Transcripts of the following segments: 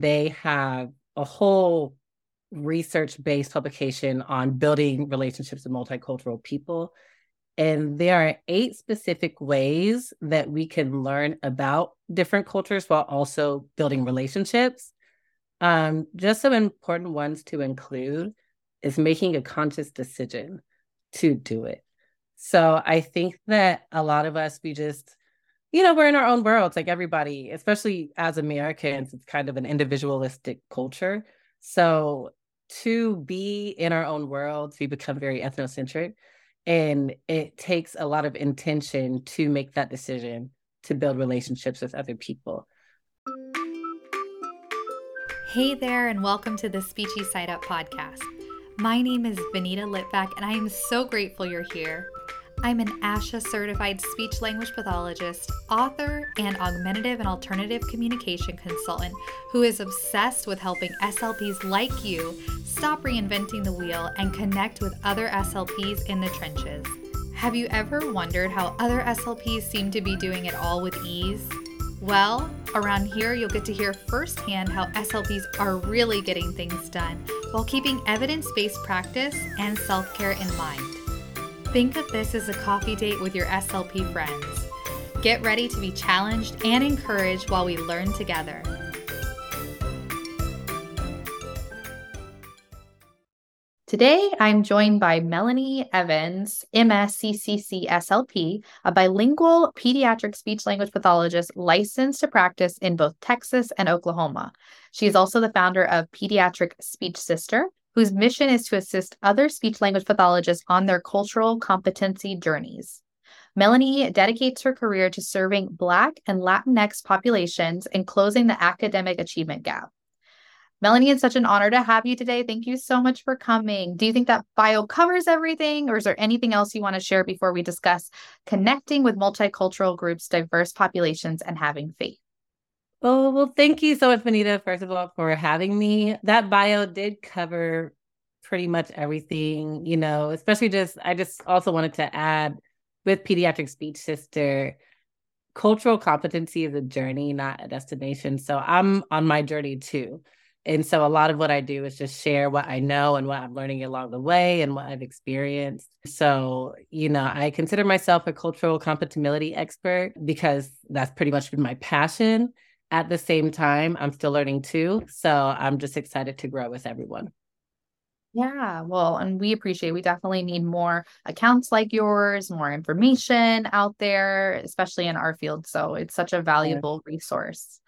They have a whole research based publication on building relationships with multicultural people. And there are eight specific ways that we can learn about different cultures while also building relationships. Um, just some important ones to include is making a conscious decision to do it. So I think that a lot of us, we just, you know, we're in our own worlds, like everybody, especially as Americans, it's kind of an individualistic culture. So to be in our own worlds, we become very ethnocentric. And it takes a lot of intention to make that decision to build relationships with other people. Hey there, and welcome to the Speechie Side Up podcast. My name is Benita Litvak, and I am so grateful you're here. I'm an ASHA certified speech language pathologist, author, and augmentative and alternative communication consultant who is obsessed with helping SLPs like you stop reinventing the wheel and connect with other SLPs in the trenches. Have you ever wondered how other SLPs seem to be doing it all with ease? Well, around here you'll get to hear firsthand how SLPs are really getting things done while keeping evidence based practice and self care in mind. Think of this as a coffee date with your SLP friends. Get ready to be challenged and encouraged while we learn together. Today, I'm joined by Melanie Evans, MSCCC SLP, a bilingual pediatric speech language pathologist licensed to practice in both Texas and Oklahoma. She is also the founder of Pediatric Speech Sister, whose mission is to assist other speech language pathologists on their cultural competency journeys. Melanie dedicates her career to serving Black and Latinx populations and closing the academic achievement gap. Melanie, it's such an honor to have you today. Thank you so much for coming. Do you think that bio covers everything, or is there anything else you want to share before we discuss connecting with multicultural groups, diverse populations, and having faith? Oh, well, thank you so much, Benita, first of all, for having me. That bio did cover pretty much everything, you know, especially just, I just also wanted to add with Pediatric Speech Sister, cultural competency is a journey, not a destination. So I'm on my journey too. And so a lot of what I do is just share what I know and what I'm learning along the way and what I've experienced. So, you know, I consider myself a cultural competemility expert because that's pretty much been my passion at the same time, I'm still learning too. So I'm just excited to grow with everyone. Yeah, well, and we appreciate we definitely need more accounts like yours, more information out there, especially in our field. So it's such a valuable yeah. resource.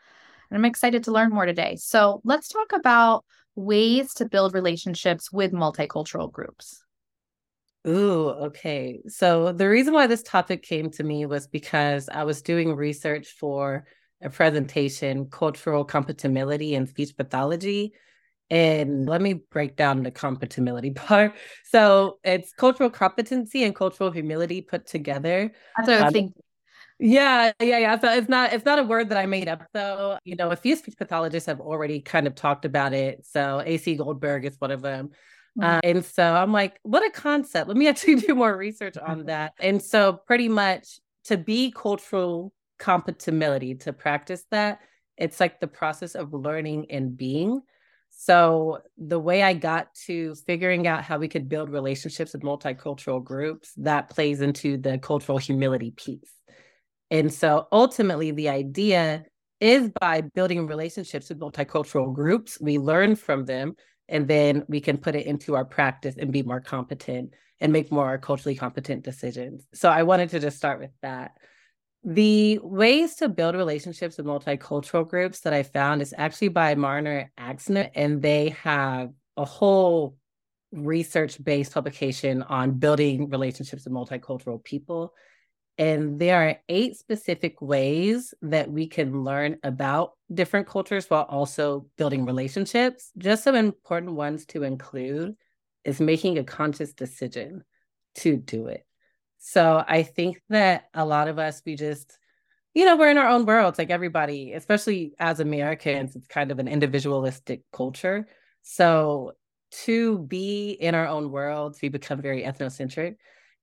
And I'm excited to learn more today. So let's talk about ways to build relationships with multicultural groups. Ooh, okay. So the reason why this topic came to me was because I was doing research for a presentation, Cultural Competemility and Speech Pathology. And let me break down the competemility part. So it's cultural competency and cultural humility put together. That's what I um, think. Yeah, yeah, yeah. So it's not it's not a word that I made up. So, you know, a few speech pathologists have already kind of talked about it. So AC Goldberg is one of them. Mm-hmm. Uh, and so I'm like, what a concept. Let me actually do more research on that. And so pretty much to be cultural competemility to practice that. It's like the process of learning and being. So the way i got to figuring out how we could build relationships with multicultural groups that plays into the cultural humility piece. And so ultimately the idea is by building relationships with multicultural groups we learn from them and then we can put it into our practice and be more competent and make more culturally competent decisions. So i wanted to just start with that the ways to build relationships with multicultural groups that I found is actually by Marya Axner, and they have a whole research based publication on building relationships with multicultural people. And there are eight specific ways that we can learn about different cultures while also building relationships. Just some important ones to include is making a conscious decision to do it. So I think that a lot of us, we just, you know, we're in our own worlds, like everybody, especially as Americans, it's kind of an individualistic culture. So to be in our own worlds, we become very ethnocentric.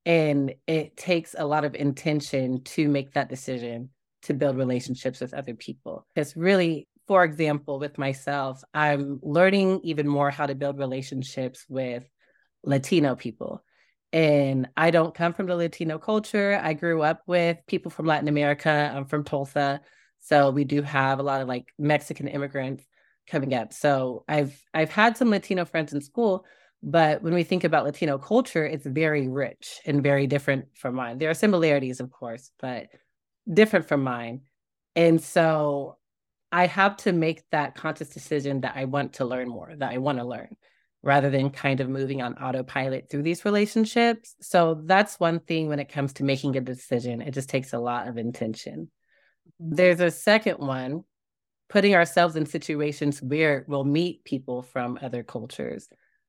And it takes a lot of intention to make that decision to build relationships with other people. It's really for example, with myself, I'm learning even more how to build relationships with Latino people. And I don't come from the Latino culture. I grew up with people from Latin America. I'm from Tulsa. So we do have a lot of like Mexican immigrants coming up. So I've I've had some Latino friends in school, but when we think about Latino culture, it's very rich and very different from mine. There are similarities, of course, but different from mine. And so I have to make that conscious decision that I want to learn more, that I want to learn, rather than kind of moving on autopilot through these relationships. So that's one thing when it comes to making a decision. It just takes a lot of intention. Mm-hmm. There's a second one, putting ourselves in situations where we'll meet people from other cultures.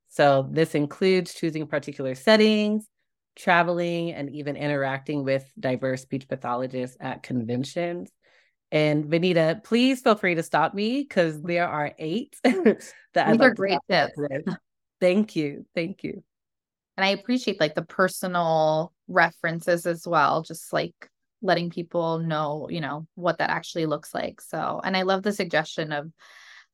So this includes choosing particular settings, traveling, and even interacting with diverse speech pathologists at conventions. And Benita, please feel free to stop me because there are eight that These are great tips. Thank you. Thank you. And I appreciate like the personal references as well, just like letting people know, you know, what that actually looks like. So, and I love the suggestion of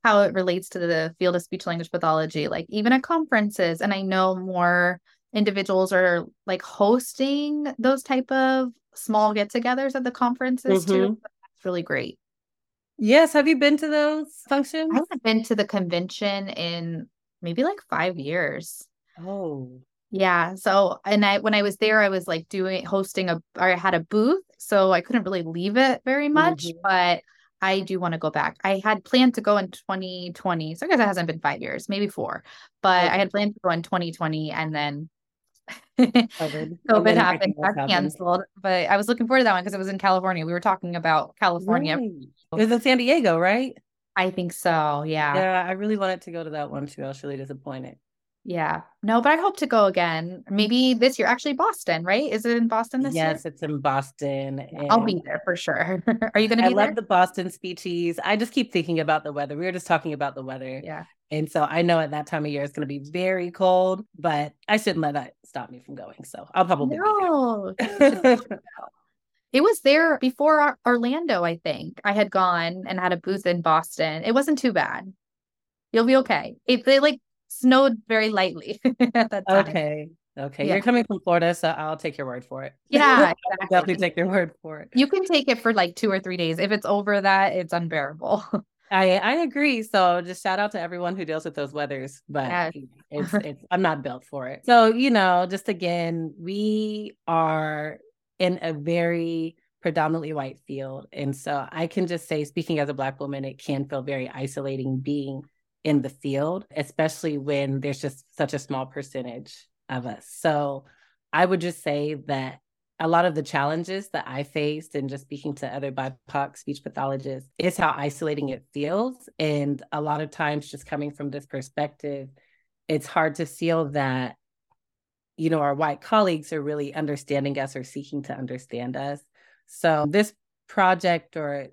how it relates to the field of speech language pathology, like even at conferences. And I know more individuals are like hosting those type of small get-togethers at the conferences mm-hmm. too. That's really great. Yes. Have you been to those functions? I haven't been to the convention in maybe like five years. Oh. Yeah. So, and I, when I was there, I was like doing, hosting a a, I had a booth. So I couldn't really leave it very much, mm-hmm. but I do want to go back. I had planned to go in 2020. So I guess it hasn't been five years, maybe four, but okay. I had planned to go in 2020 and then COVID, COVID happened, got canceled. But I was looking forward to that one because it was in California. We were talking about California. Right. It was in San Diego, right? I think so. Yeah. Yeah. I really wanted to go to that one too. I was really disappointed. Yeah. No, but I hope to go again. Maybe this year. Actually, Boston, right? Is it in Boston this yes, year? Yes, it's in Boston. I'll be there for sure. Are you going to be I there? love the Boston speeches. I just keep thinking about the weather. We were just talking about the weather. Yeah. And so I know at that time of year it's going to be very cold, but I shouldn't let that stop me from going. So I'll probably no. it was there before Orlando, I think. I had gone and had a booth in Boston. It wasn't too bad. You'll be okay. It they like snowed very lightly at that time. Okay. Okay. Yeah. You're coming from Florida, so I'll take your word for it. Yeah. Exactly. definitely take your word for it. You can take it for like two or three days. If it's over that, it's unbearable. I I agree. So just shout out to everyone who deals with those weathers, but yes. it's it's I'm not built for it. So, you know, just again, we are in a very predominantly white field. And so I can just say, speaking as a black woman, it can feel very isolating being in the field, especially when there's just such a small percentage of us. So I would just say that a lot of the challenges that I faced and just speaking to other BIPOC speech pathologists is how isolating it feels. And a lot of times, just coming from this perspective, it's hard to feel that, you know, our white colleagues are really understanding us or seeking to understand us. So this project or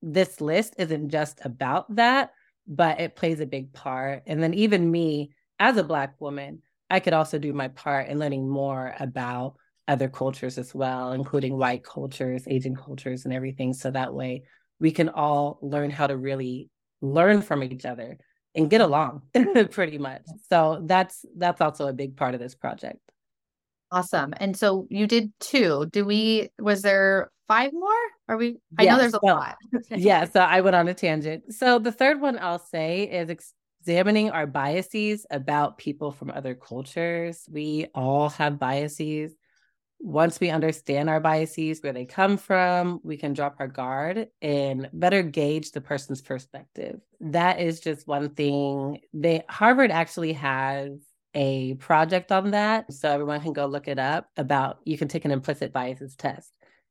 this list isn't just about that, but it plays a big part. And then even me as a Black woman, I could also do my part in learning more about other cultures as well, including white cultures, Asian cultures, and everything. So that way we can all learn how to really learn from each other and get along pretty much. So that's that's also a big part of this project. Awesome. And so you did two. Do we was there five more? Are we I know there's a lot. yeah, so I went on a tangent. So the third one I'll say is examining our biases about people from other cultures. We all have biases once we understand our biases, where they come from, we can drop our guard and better gauge the person's perspective. That is just one thing. They Harvard actually has a project on that. So everyone can go look it up about you can take an implicit biases test.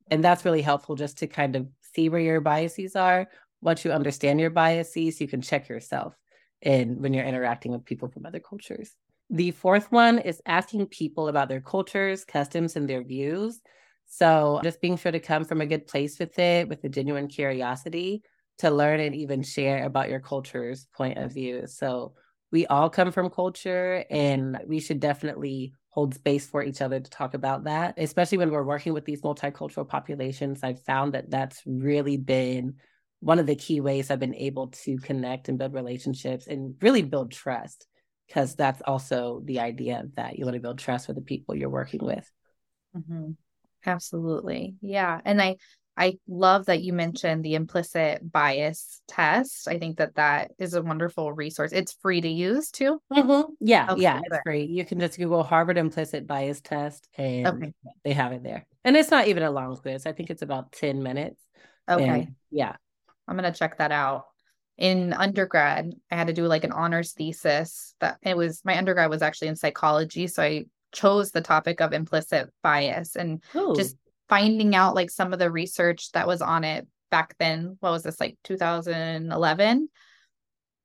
And that's really helpful just to kind of see where your biases are. Once you understand your biases, you can check yourself in when you're interacting with people from other cultures. The fourth one is asking people about their cultures, customs, and their views. So just being sure to come from a good place with it, with a genuine curiosity to learn and even share about your culture's point of view. So we all come from culture and we should definitely hold space for each other to talk about that, especially when we're working with these multicultural populations. I've found that that's really been one of the key ways I've been able to connect and build relationships and really build trust, because that's also the idea that. You want to build trust with the people you're working with. Mm-hmm. Absolutely. Yeah. And I, I love that you mentioned the implicit bias test. I think that that is a wonderful resource. It's free to use too. Mm-hmm. Yeah, okay, yeah, it's free. You can just Google Harvard implicit bias test, and okay. they have it there. And it's not even a long quiz. I think it's about ten minutes. Okay. And yeah, I'm gonna check that out. In undergrad, I had to do like an honors thesis. That it was my undergrad was actually in psychology, so I chose the topic of implicit bias and Ooh. just finding out like some of the research that was on it back then. What was this like 2011?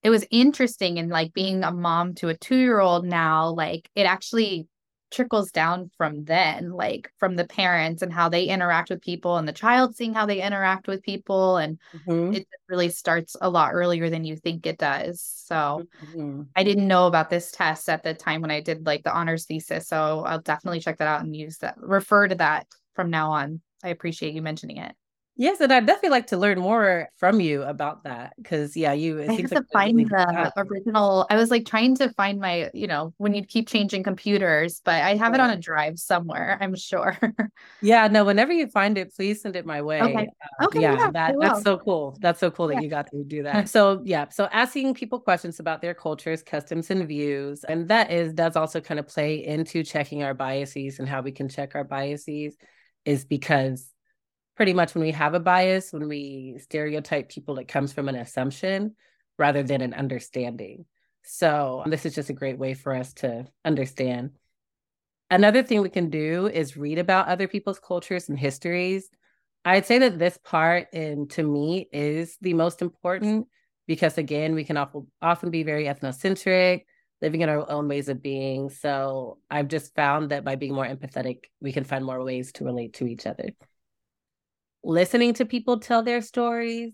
It was interesting and like being a mom to a two year old now, like it actually trickles down from then, like from the parents and how they interact with people and the child seeing how they interact with people. And mm-hmm. it really starts a lot earlier than you think it does. So mm-hmm. I didn't know about this test at the time when I did like the honors thesis. So I'll definitely check that out and use that, refer to that from now on. I appreciate you mentioning it. Yes, and I'd definitely like to learn more from you about that because yeah, you. I have like to find the original. I was like trying to find my, you know, when you keep changing computers, but I have yeah. it on a drive somewhere. I'm sure. yeah, no. Whenever you find it, please send it my way. Okay. Uh, okay yeah, yeah that, that's so cool. That's so cool that yeah. you got to do that. so yeah, so asking people questions about their cultures, customs, and views, and that is does also kind of play into checking our biases and how we can check our biases is because pretty much when we have a bias, when we stereotype people, it comes from an assumption rather than an understanding. So, this is just a great way for us to understand. Another thing we can do is read about other people's cultures and histories. I'd say that this part, and to me, is the most important because, again, we can often, be very ethnocentric living in our own ways of being. So I've just found that by being more empathetic, we can find more ways to relate to each other. Listening to people tell their stories,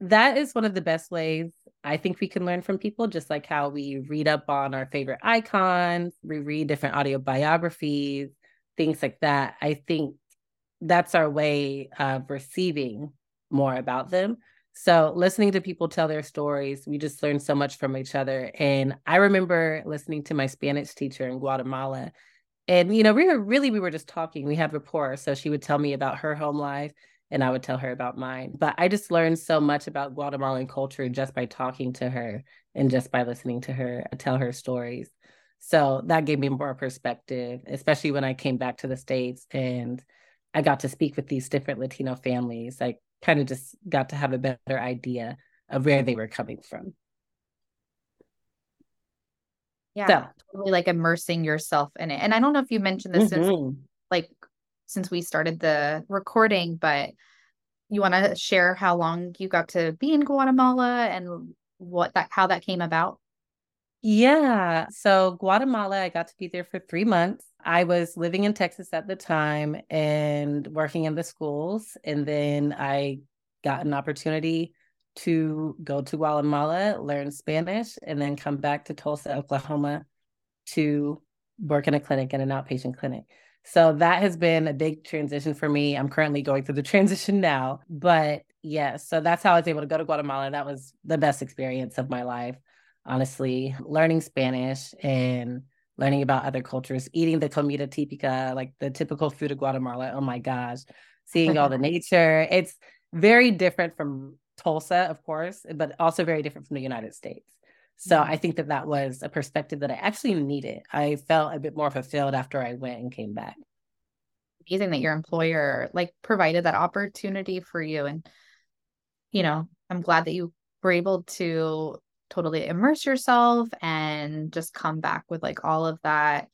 that is one of the best ways I think we can learn from people, just like how we read up on our favorite icons, we read different autobiographies, things like that. I think that's our way of receiving more about them. So listening to people tell their stories, we just learn so much from each other. And I remember listening to my Spanish teacher in Guatemala. And you know, we were really we were just talking. We had rapport. So she would tell me about her home life and I would tell her about mine. But I just learned so much about Guatemalan culture just by talking to her and just by listening to her tell her stories. So that gave me more perspective, especially when I came back to the States and I got to speak with these different Latino families. I kind of just got to have a better idea of where they were coming from. Yeah, so. totally like immersing yourself in it. And I don't know if you mentioned this mm-hmm. since like since we started the recording, but you want to share how long you got to be in Guatemala and what that how that came about? Yeah. So Guatemala, I got to be there for three months. I was living in Texas at the time and working in the schools. And then I got an opportunity to go to Guatemala, learn Spanish, and then come back to Tulsa, Oklahoma to work in a clinic in an outpatient clinic. So that has been a big transition for me. I'm currently going through the transition now. But yes, yeah, so that's how I was able to go to Guatemala. That was the best experience of my life, honestly, learning Spanish and learning about other cultures, eating the comida típica, like the typical food of Guatemala. Oh my gosh, seeing all the nature. It's very different from Tulsa, of course, but also very different from the United States. So mm-hmm. I think that that was a perspective that I actually needed. I felt a bit more fulfilled after I went and came back. Amazing that your employer like provided that opportunity for you. And, you know, I'm glad that you were able to totally immerse yourself and just come back with like all of that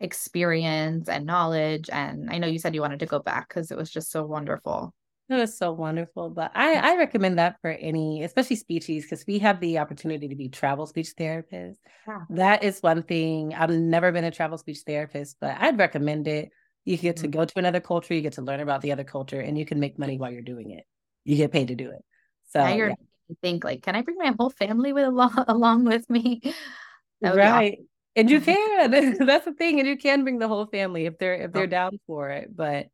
experience and knowledge. And I know you said you wanted to go back because it was just so wonderful. It was so wonderful. But I, I recommend that for any, especially speeches, because we have the opportunity to be travel speech therapists. That is one thing. I've never been a travel speech therapist, but I'd recommend it. You get to mm-hmm. go to another culture, you get to learn about the other culture, and you can make money while you're doing it. You get paid to do it. So now you're yeah think like, can I bring my whole family with along along with me? Right. And you can. That's the thing. And you can bring the whole family if they're if they're down for it. But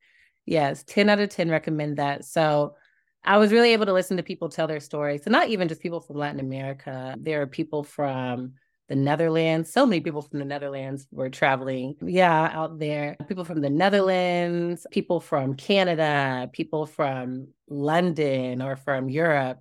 yes, 10 out of 10 recommend that. So I was really able to listen to people tell their stories. So not even just people from Latin America. There are people from the Netherlands. So many people from the Netherlands were traveling, yeah, out there. People from the Netherlands, people from Canada, people from London or from Europe.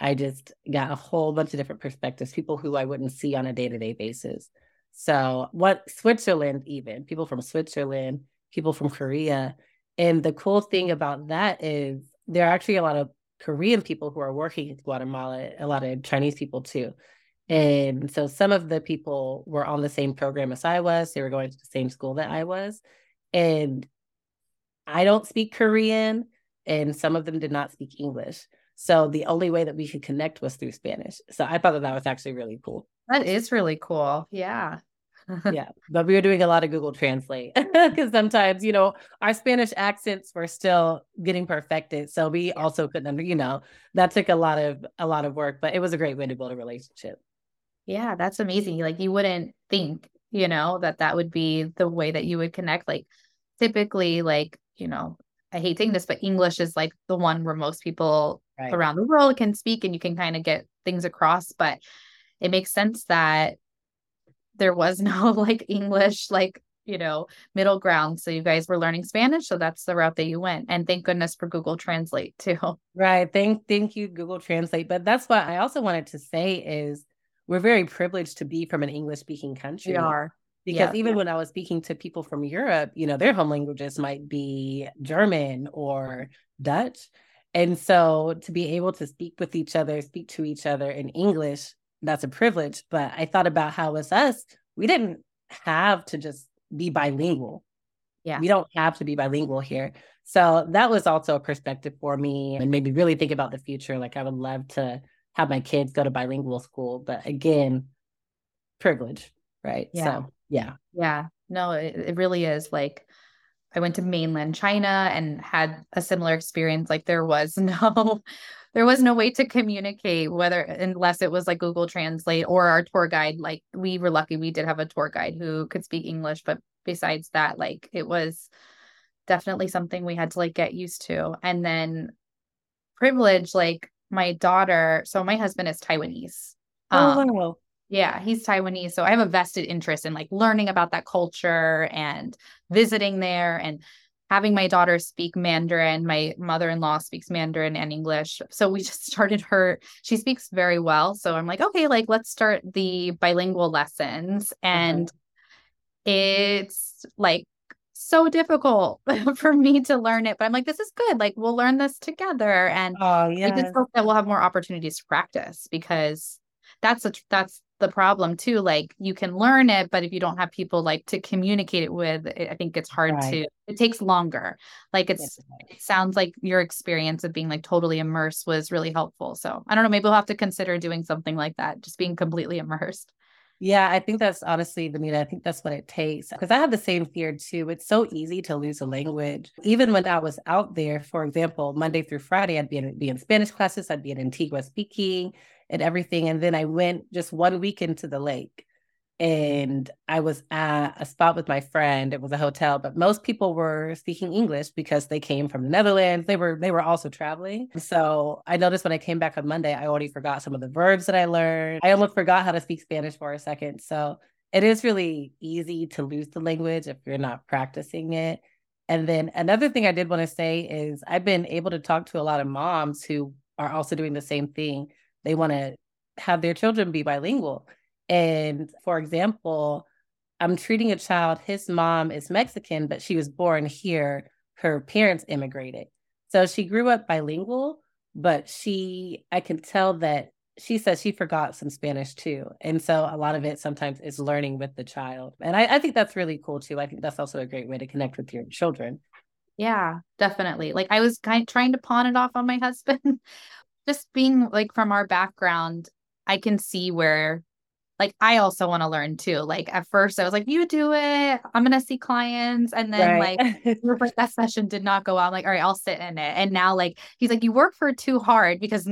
I just got a whole bunch of different perspectives, people who I wouldn't see on a day to day basis. So, what Switzerland, even people from Switzerland, people from Korea. And the cool thing about that is there are actually a lot of Korean people who are working in Guatemala, a lot of Chinese people too. And so some of the people were on the same program as I was. They were going to the same school that I was. And I don't speak Korean, and some of them did not speak English. So the only way that we could connect was through Spanish. So I thought that that was actually really cool. That is really cool. Yeah. yeah. But we were doing a lot of Google Translate because sometimes, you know, our Spanish accents were still getting perfected. So we also couldn't, you know, that took a lot of a lot of work, but it was a great way to build a relationship. Yeah, that's amazing. Like you wouldn't think, you know, that that would be the way that you would connect. Like typically, like, you know, I hate saying this, but English is like the one where most people right. around the world can speak and you can kind of get things across. But it makes sense that there was no like English, like, you know, middle ground. So you guys were learning Spanish. So that's the route that you went. And thank goodness for Google Translate too. Right. Thank thank you, Google Translate. But that's what I also wanted to say is we're very privileged to be from an English speaking country. We are. Because yeah. even when I was speaking to people from Europe, you know, their home languages might be German or Dutch. And so to be able to speak with each other, speak to each other in English, that's a privilege. But I thought about how with us, we didn't have to just be bilingual. Yeah. We don't have to be bilingual here. So that was also a perspective for me and made me really think about the future. Like I would love to have my kids go to bilingual school. But again, privilege, right? Yeah. So, yeah. Yeah. No, it, it really is like I went to mainland China and had a similar experience. Like there was no there was no way to communicate whether unless it was like Google Translate or our tour guide. Like we were lucky we did have a tour guide who could speak English, but besides that, like it was definitely something we had to like get used to. And then privilege, like my daughter, so my husband is Taiwanese. Oh, um, wow. Yeah, he's Taiwanese. So I have a vested interest in like learning about that culture and visiting there and having my daughter speak Mandarin. My mother in law speaks Mandarin and English. So we just started her, she speaks very well. So I'm like, okay, like let's start the bilingual lessons. Mm-hmm. And it's like so difficult for me to learn it, but I'm like, this is good. Like, we'll learn this together. And oh, yeah. I just hope that we'll have more opportunities to practice because that's a, that's the problem too. Like, you can learn it, but if you don't have people like to communicate it with, I think it's hard right. to, it takes longer. Like, it's, it sounds like your experience of being like totally immersed was really helpful. So I don't know, maybe we'll have to consider doing something like that, just being completely immersed. Yeah, I think that's honestly, Benita, I think that's what it takes. Because I have the same fear too. It's so easy to lose a language. Even when I was out there, for example, Monday through Friday, I'd be in, be in Spanish classes, I'd be in Antigua speaking and everything. And then I went just one week into the lake and I was at a spot with my friend. It was a hotel, but most people were speaking English because they came from the Netherlands. They were they were also traveling. So I noticed when I came back on Monday, I already forgot some of the verbs that I learned. I almost forgot how to speak Spanish for a second. So it is really easy to lose the language if you're not practicing it. And then another thing I did want to say is I've been able to talk to a lot of moms who are also doing the same thing. They want to have their children be bilingual and for example, I'm treating a child, his mom is Mexican, but she was born here. Her parents immigrated. So she grew up bilingual, but she, I can tell that she says she forgot some Spanish too. And so a lot of it sometimes is learning with the child. And I, I think that's really cool too. I think that's also a great way to connect with your children. Yeah, definitely. Like I was kind of trying to pawn it off on my husband. Just being like from our background, I can see where like I also want to learn too. Like at first I was like, you do it. I'm gonna see clients. And then right. like, like that session did not go out. I'm like, all right, I'll sit in it. And now like he's like, you work for too hard because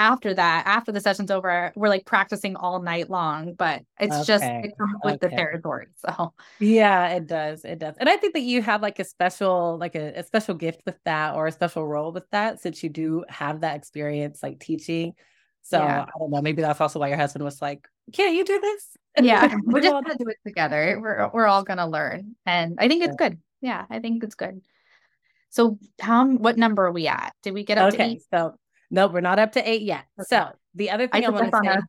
after that, after the session's over, we're like practicing all night long, but it's okay. just it comes with okay. the territory. So yeah, it does. It does. And I think that you have like a special, like a, a special gift with that or a special role with that since you do have that experience like teaching. So yeah. I don't know, maybe that's also why your husband was like, Can't you do this? Yeah, we're just gonna do it together. We're we're all gonna learn. And I think it's yeah. good. Yeah, I think it's good. So how what number are we at? Did we get up okay, to eight? So no, we're not up to eight yet. Okay. So the other thing I, I want to say. Yeah,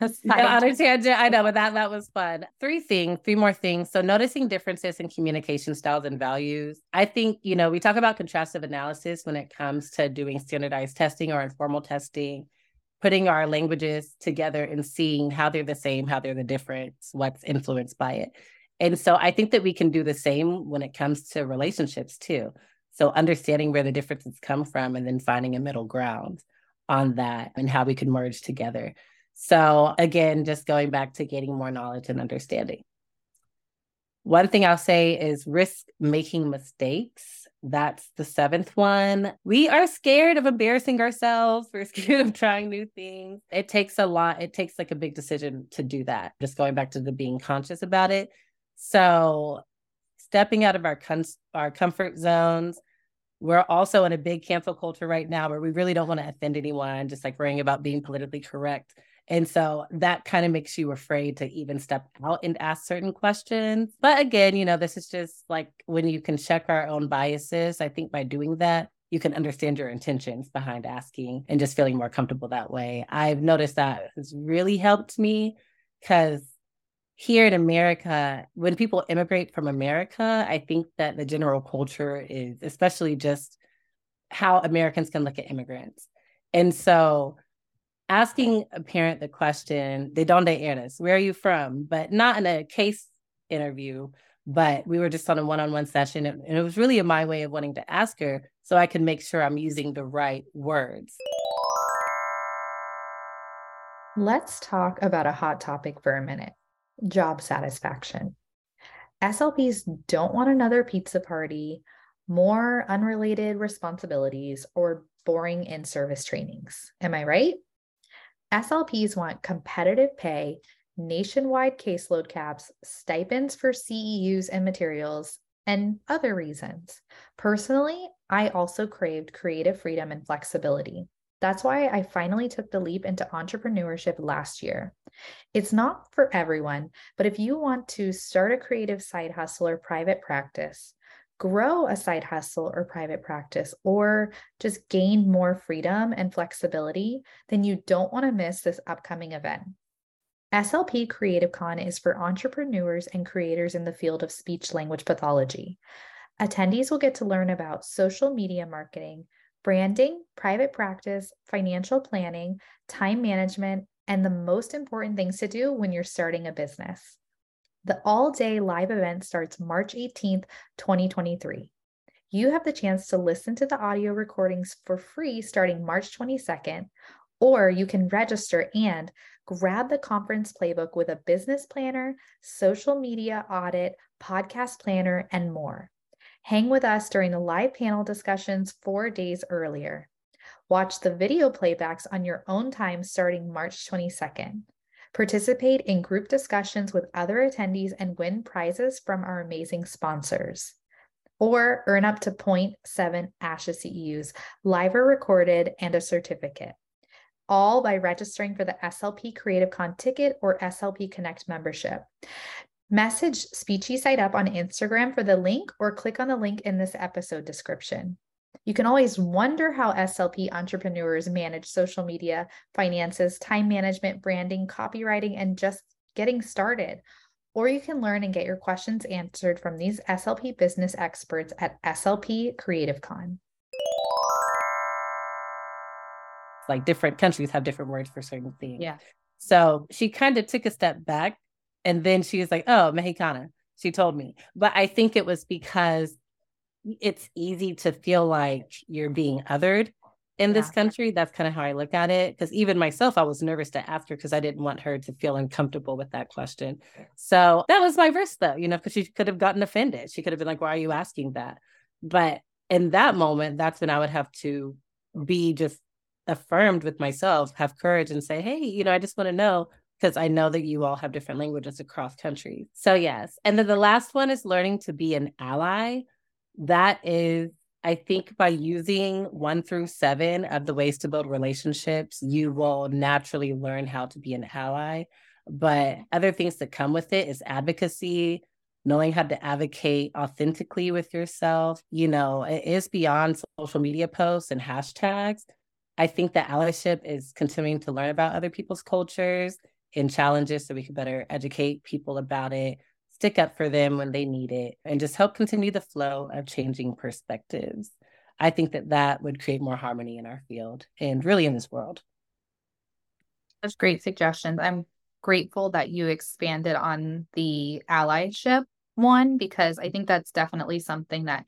I know, but that that was fun. Three things, three more things. So noticing differences in communication styles and values. I think you know we talk about contrastive analysis when it comes to doing standardized testing or informal testing, putting our languages together and seeing how they're the same, how they're the difference, what's influenced by it. And so I think that we can do the same when it comes to relationships too. So understanding where the differences come from and then finding a middle ground on that and how we can merge together. So again, just going back to gaining more knowledge and understanding. One thing I'll say is risk making mistakes. That's the seventh one. We are scared of embarrassing ourselves. We're scared of trying new things. It takes a lot. It takes like a big decision to do that. Just going back to the being conscious about it. So stepping out of our com- our comfort zones, we're also in a big cancel culture right now where we really don't want to offend anyone, just like worrying about being politically correct. And so that kind of makes you afraid to even step out and ask certain questions. But again, you know, this is just like when you can check our own biases. I think by doing that, you can understand your intentions behind asking and just feeling more comfortable that way. I've noticed that has really helped me because here in America, when people immigrate from America, I think that the general culture is, especially just how Americans can look at immigrants. And so asking a parent the question, de donde eres? Where are you from? But not in a case interview, but we were just on a one on one session. And it was really in my way of wanting to ask her so I can make sure I'm using the right words. Let's talk about a hot topic for a minute job satisfaction. SLPs don't want another pizza party, more unrelated responsibilities, or boring in service trainings. Am I right? SLPs want competitive pay, nationwide caseload caps, stipends for CEUs and materials, and other reasons. Personally, I also craved creative freedom and flexibility. That's why I finally took the leap into entrepreneurship last year. It's not for everyone, but if you want to start a creative side hustle or private practice, grow a side hustle or private practice, or just gain more freedom and flexibility, then you don't want to miss this upcoming event. SLP Creative Con is for entrepreneurs and creators in the field of speech language pathology. Attendees will get to learn about social media marketing, branding, private practice, financial planning, time management, and the most important things to do when you're starting a business. The all day live event starts March 18th, 2023. You have the chance to listen to the audio recordings for free starting March 22nd, or you can register and grab the conference playbook with a business planner, social media audit, podcast planner, and more. Hang with us during the live panel discussions four days earlier. Watch the video playbacks on your own time starting March 22nd. Participate in group discussions with other attendees and win prizes from our amazing sponsors. Or earn up to 0.7 ASHA CEUs, live or recorded, and a certificate. All by registering for the SLP Creative Con ticket or SLP Connect membership. Message Speechie Side Up on Instagram for the link or click on the link in this episode description. You can always wonder how SLP entrepreneurs manage social media, finances, time management, branding, copywriting, and just getting started. Or you can learn and get your questions answered from these SLP business experts at SLP Creative Con. Like different countries have different words for certain things. Yeah. So she kind of took a step back and then she was like, oh, Mexicana. She told me. But I think it was because it's easy to feel like you're being othered in this country. That's kind of how I look at it. Because even myself, I was nervous to ask her because I didn't want her to feel uncomfortable with that question. So that was my risk, though, you know, because she could have gotten offended. She could have been like, why are you asking that? But in that moment, that's when I would have to be just affirmed with myself, have courage and say, hey, you know, I just want to know because I know that you all have different languages across countries. So, yes. And then the last one is learning to be an ally. That is, I think, by using one through seven of the ways to build relationships, you will naturally learn how to be an ally. But other things that come with it is advocacy, knowing how to advocate authentically with yourself. You know, it is beyond social media posts and hashtags. I think that allyship is continuing to learn about other people's cultures and challenges so we can better educate people about it, stick up for them when they need it, and just help continue the flow of changing perspectives. I think that that would create more harmony in our field and really in this world. That's great suggestions. I'm grateful that you expanded on the allyship one because I think that's definitely something that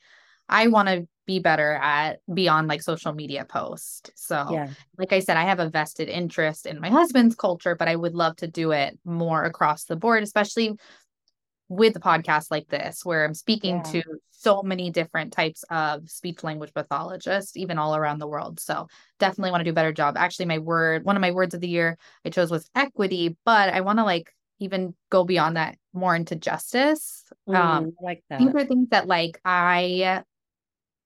I want to be better at beyond like social media post. So, yeah. like I said, I have a vested interest in my husband's culture, but I would love to do it more across the board, especially with a podcast like this, where I'm speaking yeah. to so many different types of speech language pathologists, even all around the world. So definitely want to do a better job. Actually, my word, one of my words of the year I chose was equity, but I want to like even go beyond that more into justice. Mm, um, like that. These are things that like I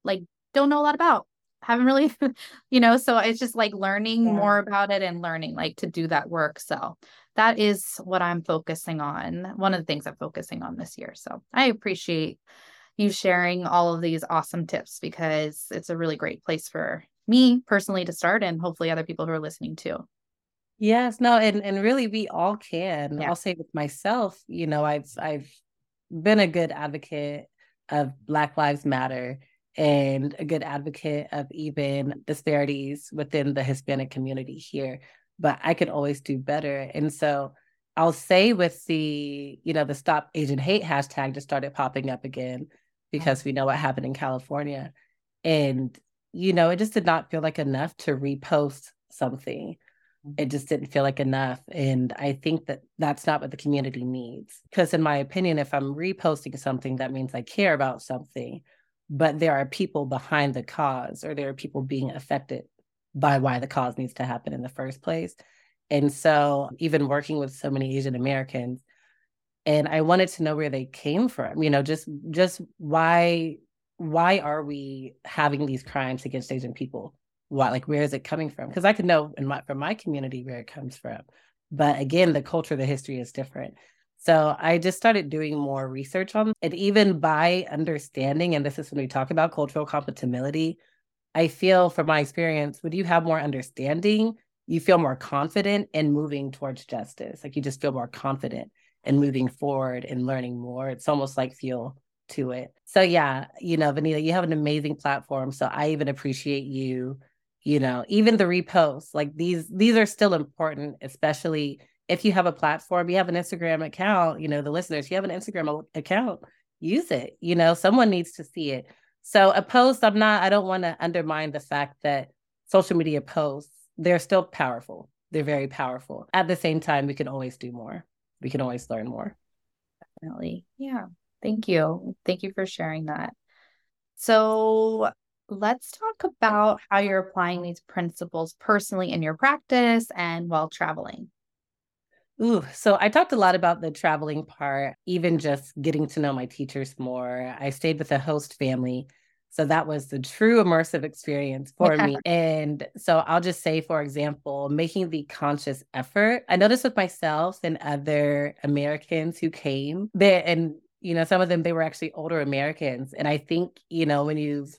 like don't know a lot about haven't really you know so it's just like learning yeah. more about it and learning like to do that work so that is what i'm focusing on one of the things i'm focusing on this year so i appreciate you sharing all of these awesome tips because it's a really great place for me personally to start and hopefully other people who are listening too yes no and and really we all can yeah. i'll say with myself you know i've i've been a good advocate of black lives matter and a good advocate of even mm-hmm. disparities within the Hispanic community here. But I could always do better. And so I'll say with the, you know, the Stop Asian Hate hashtag just started popping up again because we mm-hmm. know what happened in California. And, you know, it just did not feel like enough to repost something. Mm-hmm. It just didn't feel like enough. And I think that that's not what the community needs. Because, in my opinion, if I'm reposting something, that means I care about something but there are people behind the cause or there are people being affected by why the cause needs to happen in the first place. And so, even working with so many Asian Americans, and I wanted to know where they came from, you know, just just why why are we having these crimes against Asian people? Why, like, where is it coming from? Because I could know in my from my community where it comes from, but again, the culture, the history is different. So I just started doing more research on it. Even by understanding, and this is when we talk about cultural competemility, I feel from my experience, when you have more understanding, you feel more confident in moving towards justice. Like you just feel more confident in moving forward and learning more. It's almost like fuel to it. So yeah, you know, Benita, you have an amazing platform. So I even appreciate you, you know, even the reposts. Like these, these are still important, especially if you have a platform, you have an Instagram account, you know, the listeners, you have an Instagram account, use it. You know, someone needs to see it. So a post, I'm not, I don't want to undermine the fact that social media posts, they're still powerful. They're very powerful. At the same time, we can always do more. We can always learn more. Definitely. Yeah. Thank you. Thank you for sharing that. So let's talk about how you're applying these principles personally in your practice and while traveling. Ooh, so I talked a lot about the traveling part, even just getting to know my teachers more. I stayed with a host family. So that was the true immersive experience for me. And so I'll just say, for example, making the conscious effort. I noticed with myself and other Americans who came there, and, you know, some of them, they were actually older Americans. And I think, you know, when you've,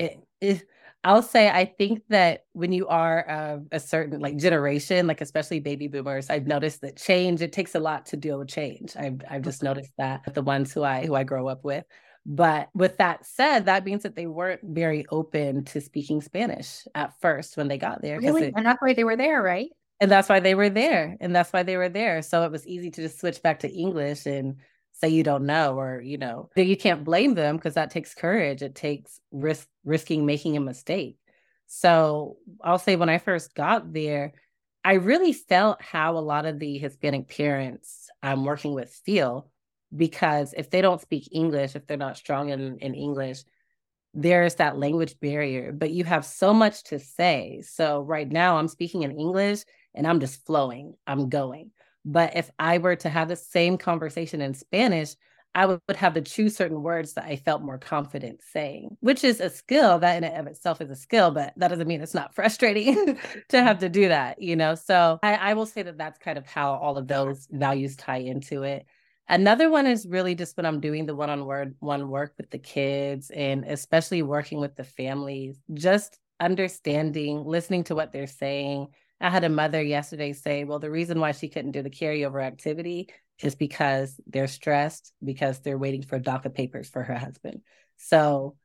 it, it, I'll say I think that when you are uh, a certain like generation, like especially baby boomers, I've noticed that change it takes a lot to deal with change. I've I've just noticed that the ones who I who I grow up with. But with that said, that means that they weren't very open to speaking Spanish at first when they got there. Really, it, and that's why they were there, right? And that's why they were there, and that's why they were there. So it was easy to just switch back to English and say you don't know or you know you can't blame them because that takes courage it takes risk risking making a mistake so i'll say when i first got there i really felt how a lot of the hispanic parents i'm working with feel because if they don't speak english if they're not strong in, in english there's that language barrier, but you have so much to say. So right now I'm speaking in English and I'm just flowing, I'm going. But if I were to have the same conversation in Spanish, I would, have to choose certain words that I felt more confident saying, which is a skill that in and of itself is a skill, but that doesn't mean it's not frustrating to have to do that, you know? So I, I will say that that's kind of how all of those values tie into it. Another one is really just when I'm doing the one on one work with the kids and especially working with the families, just understanding, listening to what they're saying. I had a mother yesterday say, well, the reason why she couldn't do the carryover activity is because they're stressed because they're waiting for DACA papers for her husband. So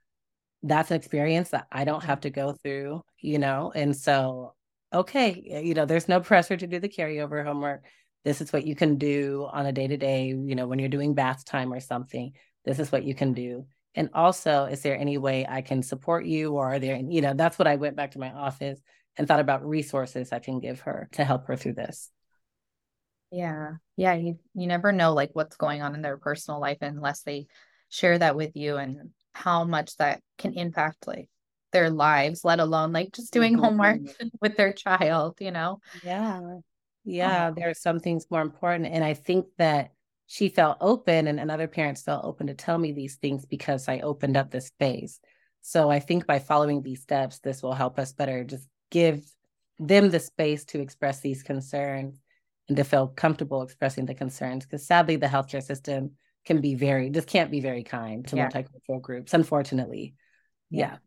that's an experience that I don't have to go through, you know? And so, okay, you know, there's no pressure to do the carryover homework. This is what you can do on a day to day, you know, when you're doing bath time or something. This is what you can do. And also, is there any way I can support you? Or are there, you know, that's what I went back to my office and thought about resources I can give her to help her through this. Yeah. Yeah. You, you never know like what's going on in their personal life unless they share that with you and how much that can impact like their lives, let alone like just doing mm-hmm. homework with their child, you know? Yeah. Yeah. Oh. There are some things more important. And I think that she felt open and, and other parents felt open to tell me these things because I opened up this space. So I think by following these steps, this will help us better just give them the space to express these concerns and to feel comfortable expressing the concerns. Because sadly, the healthcare system can be very, just can't be very kind to yeah. multicultural groups, unfortunately. Yeah. yeah.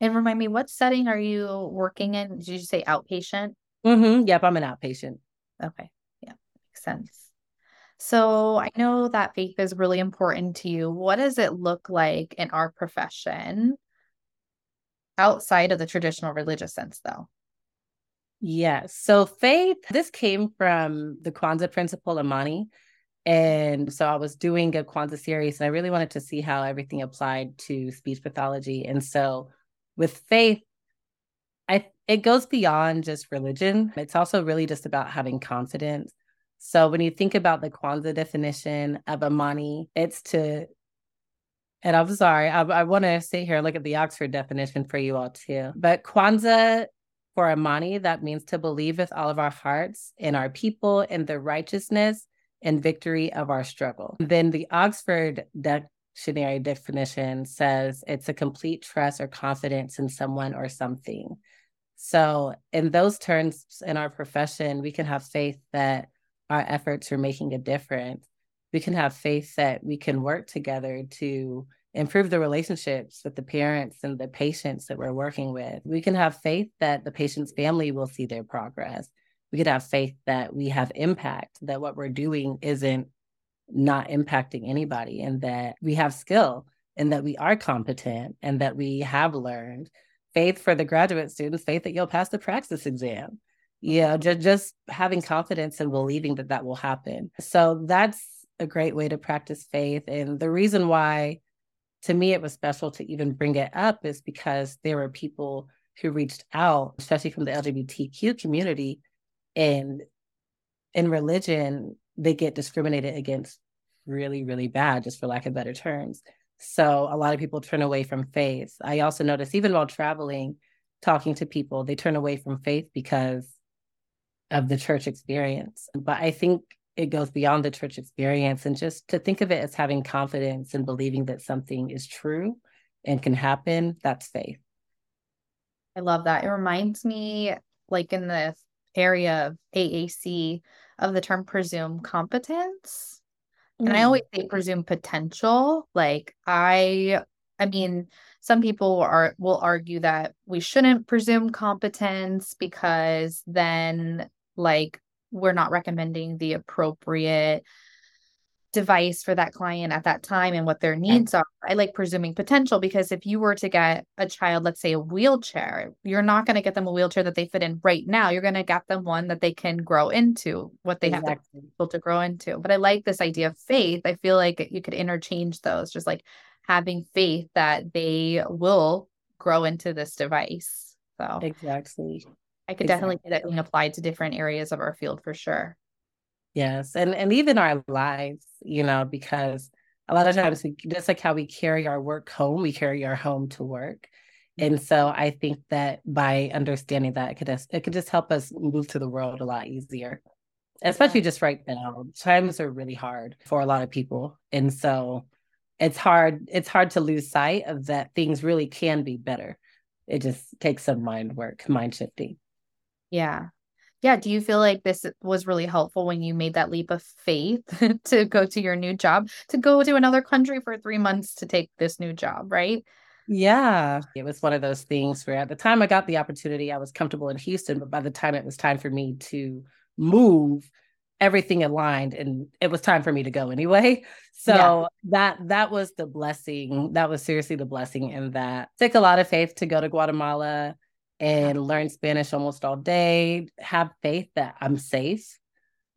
And remind me, what setting are you working in? Did you say outpatient? Mm-hmm. Yep, I'm an outpatient. Okay. Yeah, makes sense. So I know that faith is really important to you. What does it look like in our profession outside of the traditional religious sense, though? Yes. So faith, this came from the Kwanzaa principle Imani. And so I was doing a Kwanzaa series and I really wanted to see how everything applied to speech pathology. And so with faith, I it goes beyond just religion. It's also really just about having confidence. So when you think about the Kwanzaa definition of Imani, it's to and I'm sorry, I, I want to sit here and look at the Oxford definition for you all too. But Kwanzaa for Imani, that means to believe with all of our hearts in our people and the righteousness and victory of our struggle. Then the Oxford dictionary definition says it's a complete trust or confidence in someone or something. So, in those terms, in our profession, we can have faith that our efforts are making a difference. We can have faith that we can work together to improve the relationships with the parents and the patients that we're working with. We can have faith that the patient's family will see their progress. We could have faith that we have impact, that what we're doing isn't not impacting anybody, and that we have skill and that we are competent and that we have learned. Faith for the graduate students, faith that you'll pass the praxis exam. Yeah, just, just having confidence and believing that that will happen. So that's a great way to practice faith. And the reason why to me it was special to even bring it up is because there were people who reached out, especially from the LGBTQ community, and in religion, they get discriminated against really, really bad, just for lack of better terms. So a lot of people turn away from faith. I also notice even while traveling, talking to people, they turn away from faith because of the church experience. But I think it goes beyond the church experience and just to think of it as having confidence and believing that something is true and can happen that's faith i love that it reminds me like in the area of aac of the term presume competence mm. and i mm. always say presume potential like i i mean some people are will argue that we shouldn't presume competence because then like we're not recommending the appropriate device for that client at that time and what their needs are. I like presuming potential because if you were to get a child, let's say a wheelchair, you're not going to get them a wheelchair that they fit in right now. You're going to get them one that they can grow into what they exactly. have to be able to grow into. But I like this idea of faith. I feel like you could interchange those, just like having faith that they will grow into this device. So exactly. I could exactly. definitely see that being applied to different areas of our field for sure. Yes. And and even our lives, you know, because a lot of times we just like how we carry our work home, we carry our home to work. Mm-hmm. And so I think that by understanding that it could just, it could just help us move to the world a lot easier. Especially just right now. Times are really hard for a lot of people. And so it's hard, it's hard to lose sight of that things really can be better. It just takes some mind work, mind shifting. Yeah. Yeah. Do you feel like this was really helpful when you made that leap of faith to go to your new job, to go to another country for three months to take this new job, right? Yeah. It was one of those things where at the time I got the opportunity, I was comfortable in Houston, but by the time it was time for me to move, everything aligned and it was time for me to go anyway. So yeah. that that was the blessing. That was seriously the blessing in that. It took a lot of faith to go to Guatemala and learn Spanish almost all day, have faith that I'm safe.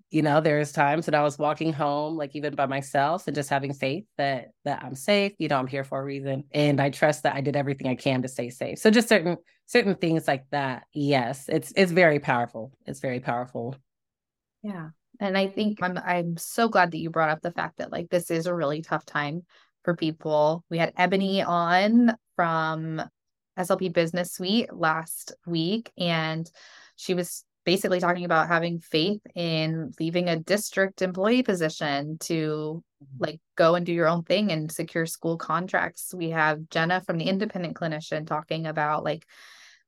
You know, there's times that I was walking home, like even by myself, and just having faith that that I'm safe. You know, I'm here for a reason, and I trust that I did everything I can to stay safe. So just certain certain things like that. Yes, it's it's very powerful. It's very powerful. Yeah, and I think I'm I'm so glad that you brought up the fact that like this is a really tough time for people. We had Ebony on from SLP Business Suite last week, and she was basically talking about having faith in leaving a district employee position to mm-hmm. like go and do your own thing and secure school contracts. We have Jenna from the independent clinician talking about like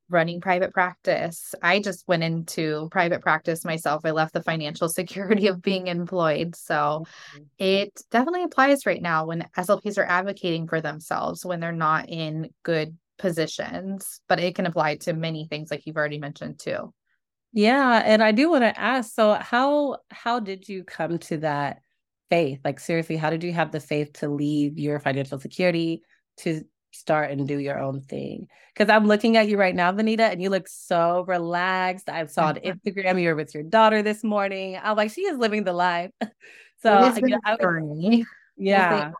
running private practice. I just went into private practice myself. I left the financial security of being employed. So mm-hmm. it definitely applies right now when SLPs are advocating for themselves when they're not in good positions, but it can apply to many things like you've already mentioned too. Yeah, and I do want to ask so how how did you come to that faith? Like seriously, how did you have the faith to leave your financial security to start and do your own thing? Cuz I'm looking at you right now, Benita, and you look so relaxed. I saw on Instagram you were with your daughter this morning. I'm like she is living the life. so, you know, I, yeah.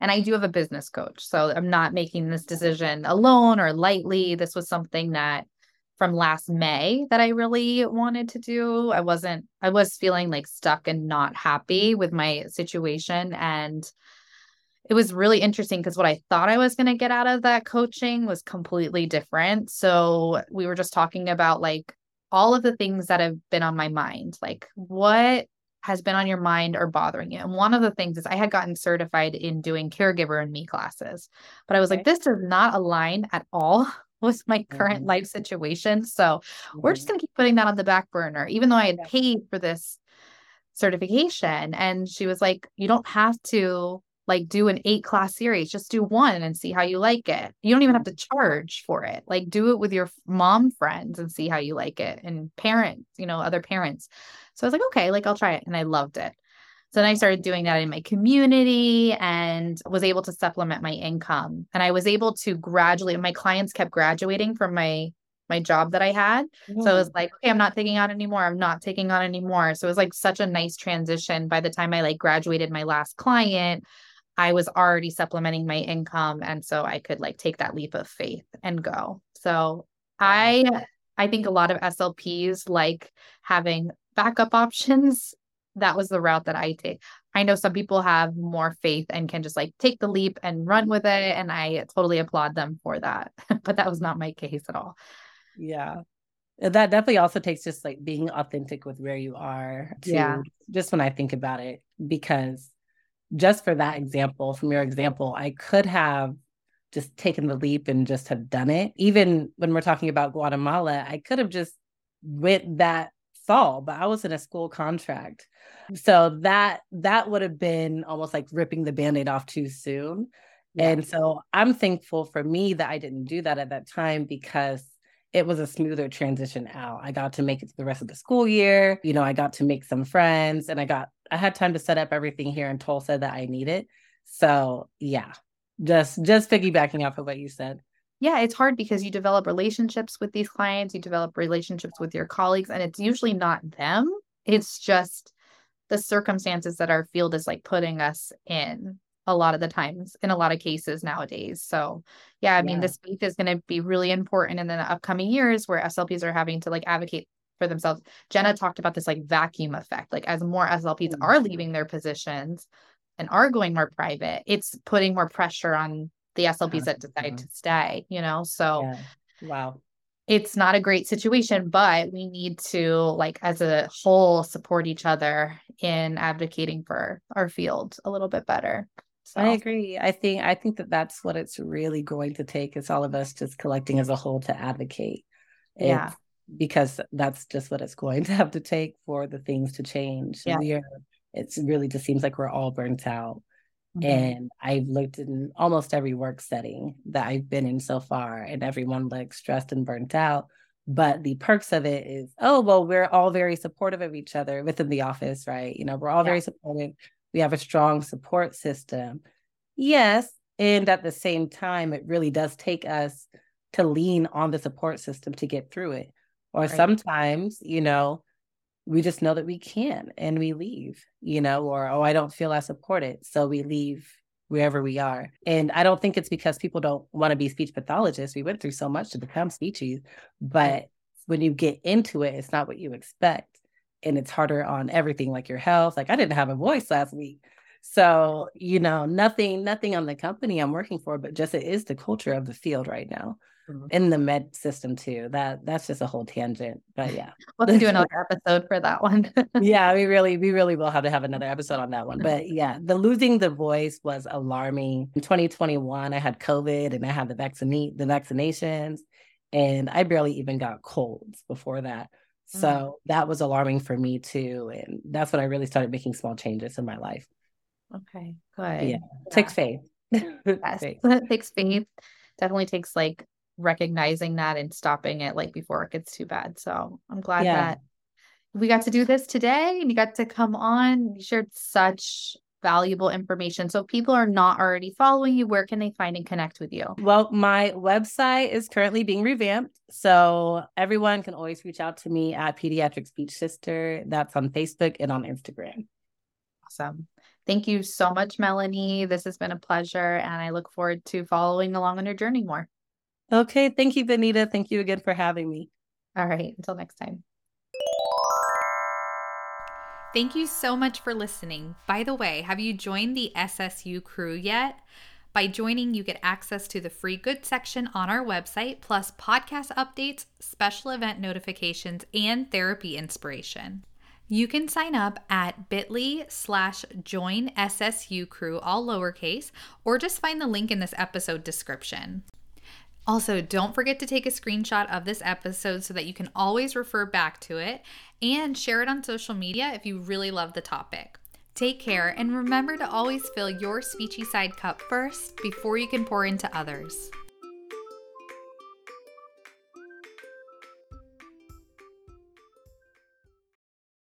And I do have a business coach. So I'm not making this decision alone or lightly. This was something that from last May that I really wanted to do. I wasn't, I was feeling like stuck and not happy with my situation. And it was really interesting because what I thought I was going to get out of that coaching was completely different. So we were just talking about like all of the things that have been on my mind. Like, what has been on your mind or bothering you. And one of the things is I had gotten certified in doing caregiver and me classes, but I was okay. like, this does not align at all with my current mm-hmm. life situation. So mm-hmm. we're just mm-hmm. going to keep putting that on the back burner, even though I had paid for this certification. And she was like, you don't have to like do an eight class series just do one and see how you like it you don't even have to charge for it like do it with your mom friends and see how you like it and parents you know other parents so i was like okay like i'll try it and i loved it so then i started doing that in my community and was able to supplement my income and i was able to gradually my clients kept graduating from my my job that I had. Mm-hmm. So it was like, okay, I'm not taking on anymore. I'm not taking on anymore. So it was like such a nice transition. By the time I like graduated my last client, I was already supplementing my income and so I could like take that leap of faith and go. So I I think a lot of SLPs like having backup options. That was the route that I take. I know some people have more faith and can just like take the leap and run with it and I totally applaud them for that. but that was not my case at all. Yeah. That definitely also takes just like being authentic with where you are. Yeah. Just when I think about it, because just for that example, from your example, I could have just taken the leap and just have done it. Even when we're talking about Guatemala, I could have just went that fall, but I was in a school contract. So that that would have been almost like ripping the band-aid off too soon. Yeah. And so I'm thankful for me that I didn't do that at that time because it was a smoother transition out. I got to make it to the rest of the school year. You know, I got to make some friends and I got I had time to set up everything here in Tulsa that I needed. So yeah, just just piggybacking off of what you said. Yeah, it's hard because you develop relationships with these clients, you develop relationships with your colleagues, and it's usually not them. It's just the circumstances that our field is like putting us in a lot of the times in a lot of cases nowadays. So, yeah, I yeah. mean, this faith is going to be really important in the upcoming years where SLPs are having to like advocate for themselves. Jenna talked about this like vacuum effect. Like as more SLPs mm-hmm. are leaving their positions, and are going more private, it's putting more pressure on the SLPs that uh-huh. decide uh-huh. to stay, you know? So, Yeah. Wow. it's not a great situation, but we need to, like, as a whole, support each other in advocating for our field a little bit better. So, I agree. I think I think that that's what it's really going to take is all of us just collecting as a whole to advocate. Yeah. Because that's just what it's going to have to take for the things to change. Yeah. We are it's really just seems like we're all burnt out. Mhm. And I've looked in almost every work setting that I've been in so far, and everyone looks stressed and burnt out. But the perks of it is, oh, well, we're all very supportive of each other within the office, right? You know, we're all Yeah. very supportive. We have a strong support system. Yes. And at the same time, it really does take us to lean on the support system to get through it. Or Right. sometimes, you know, we just know that we can and we leave, you know, or, oh, I don't feel as supported. So we leave wherever we are. And I don't think it's because people don't want to be speech pathologists. We went through so much to become speechies, but when you get into it, it's not what you expect. And it's harder on everything like your health. Like I didn't have a voice last week. So, you know, nothing, nothing on the company I'm working for, but just it is the culture of the field right now. Mhm. In the med system too. That that's just a whole tangent. But yeah. we'll have to do another episode for that one. yeah, we really, we really will have to have another episode on that one. But yeah, the losing the voice was alarming. In 2021, I had COVID and I had the vaccine, the vaccinations, and I barely even got colds before that. So that was alarming for me too. And that's when I really started making small changes in my life. okay, good. Yeah. Takes faith. Yes, Faith. takes faith. Definitely takes like recognizing that and stopping it like before it gets too bad. So I'm glad Yeah. that we got to do this today and you got to come on. You shared such valuable information. So if people are not already following you, where can they find and connect with you? Well, my website is currently being revamped. So everyone can always reach out to me at Pediatric Speech Sister. That's on Facebook and on Instagram. Awesome. Thank you so much, Melanie. This has been a pleasure, and I look forward to following along on your journey more. Okay. Thank you, Benita. Thank you again for having me. All right. Until next time. Thank you so much for listening. By the way, have you joined the SSU crew yet? By joining, you get access to the free good section on our website, plus podcast updates, special event notifications, and therapy inspiration. You can sign up at bit.ly slash join SSU crew, all lowercase, or just find the link in this episode description. Also, don't forget to take a screenshot of this episode so that you can always refer back to it and share it on social media if you really love the topic. Take care and remember to always fill your speechy side cup first before you can pour into others.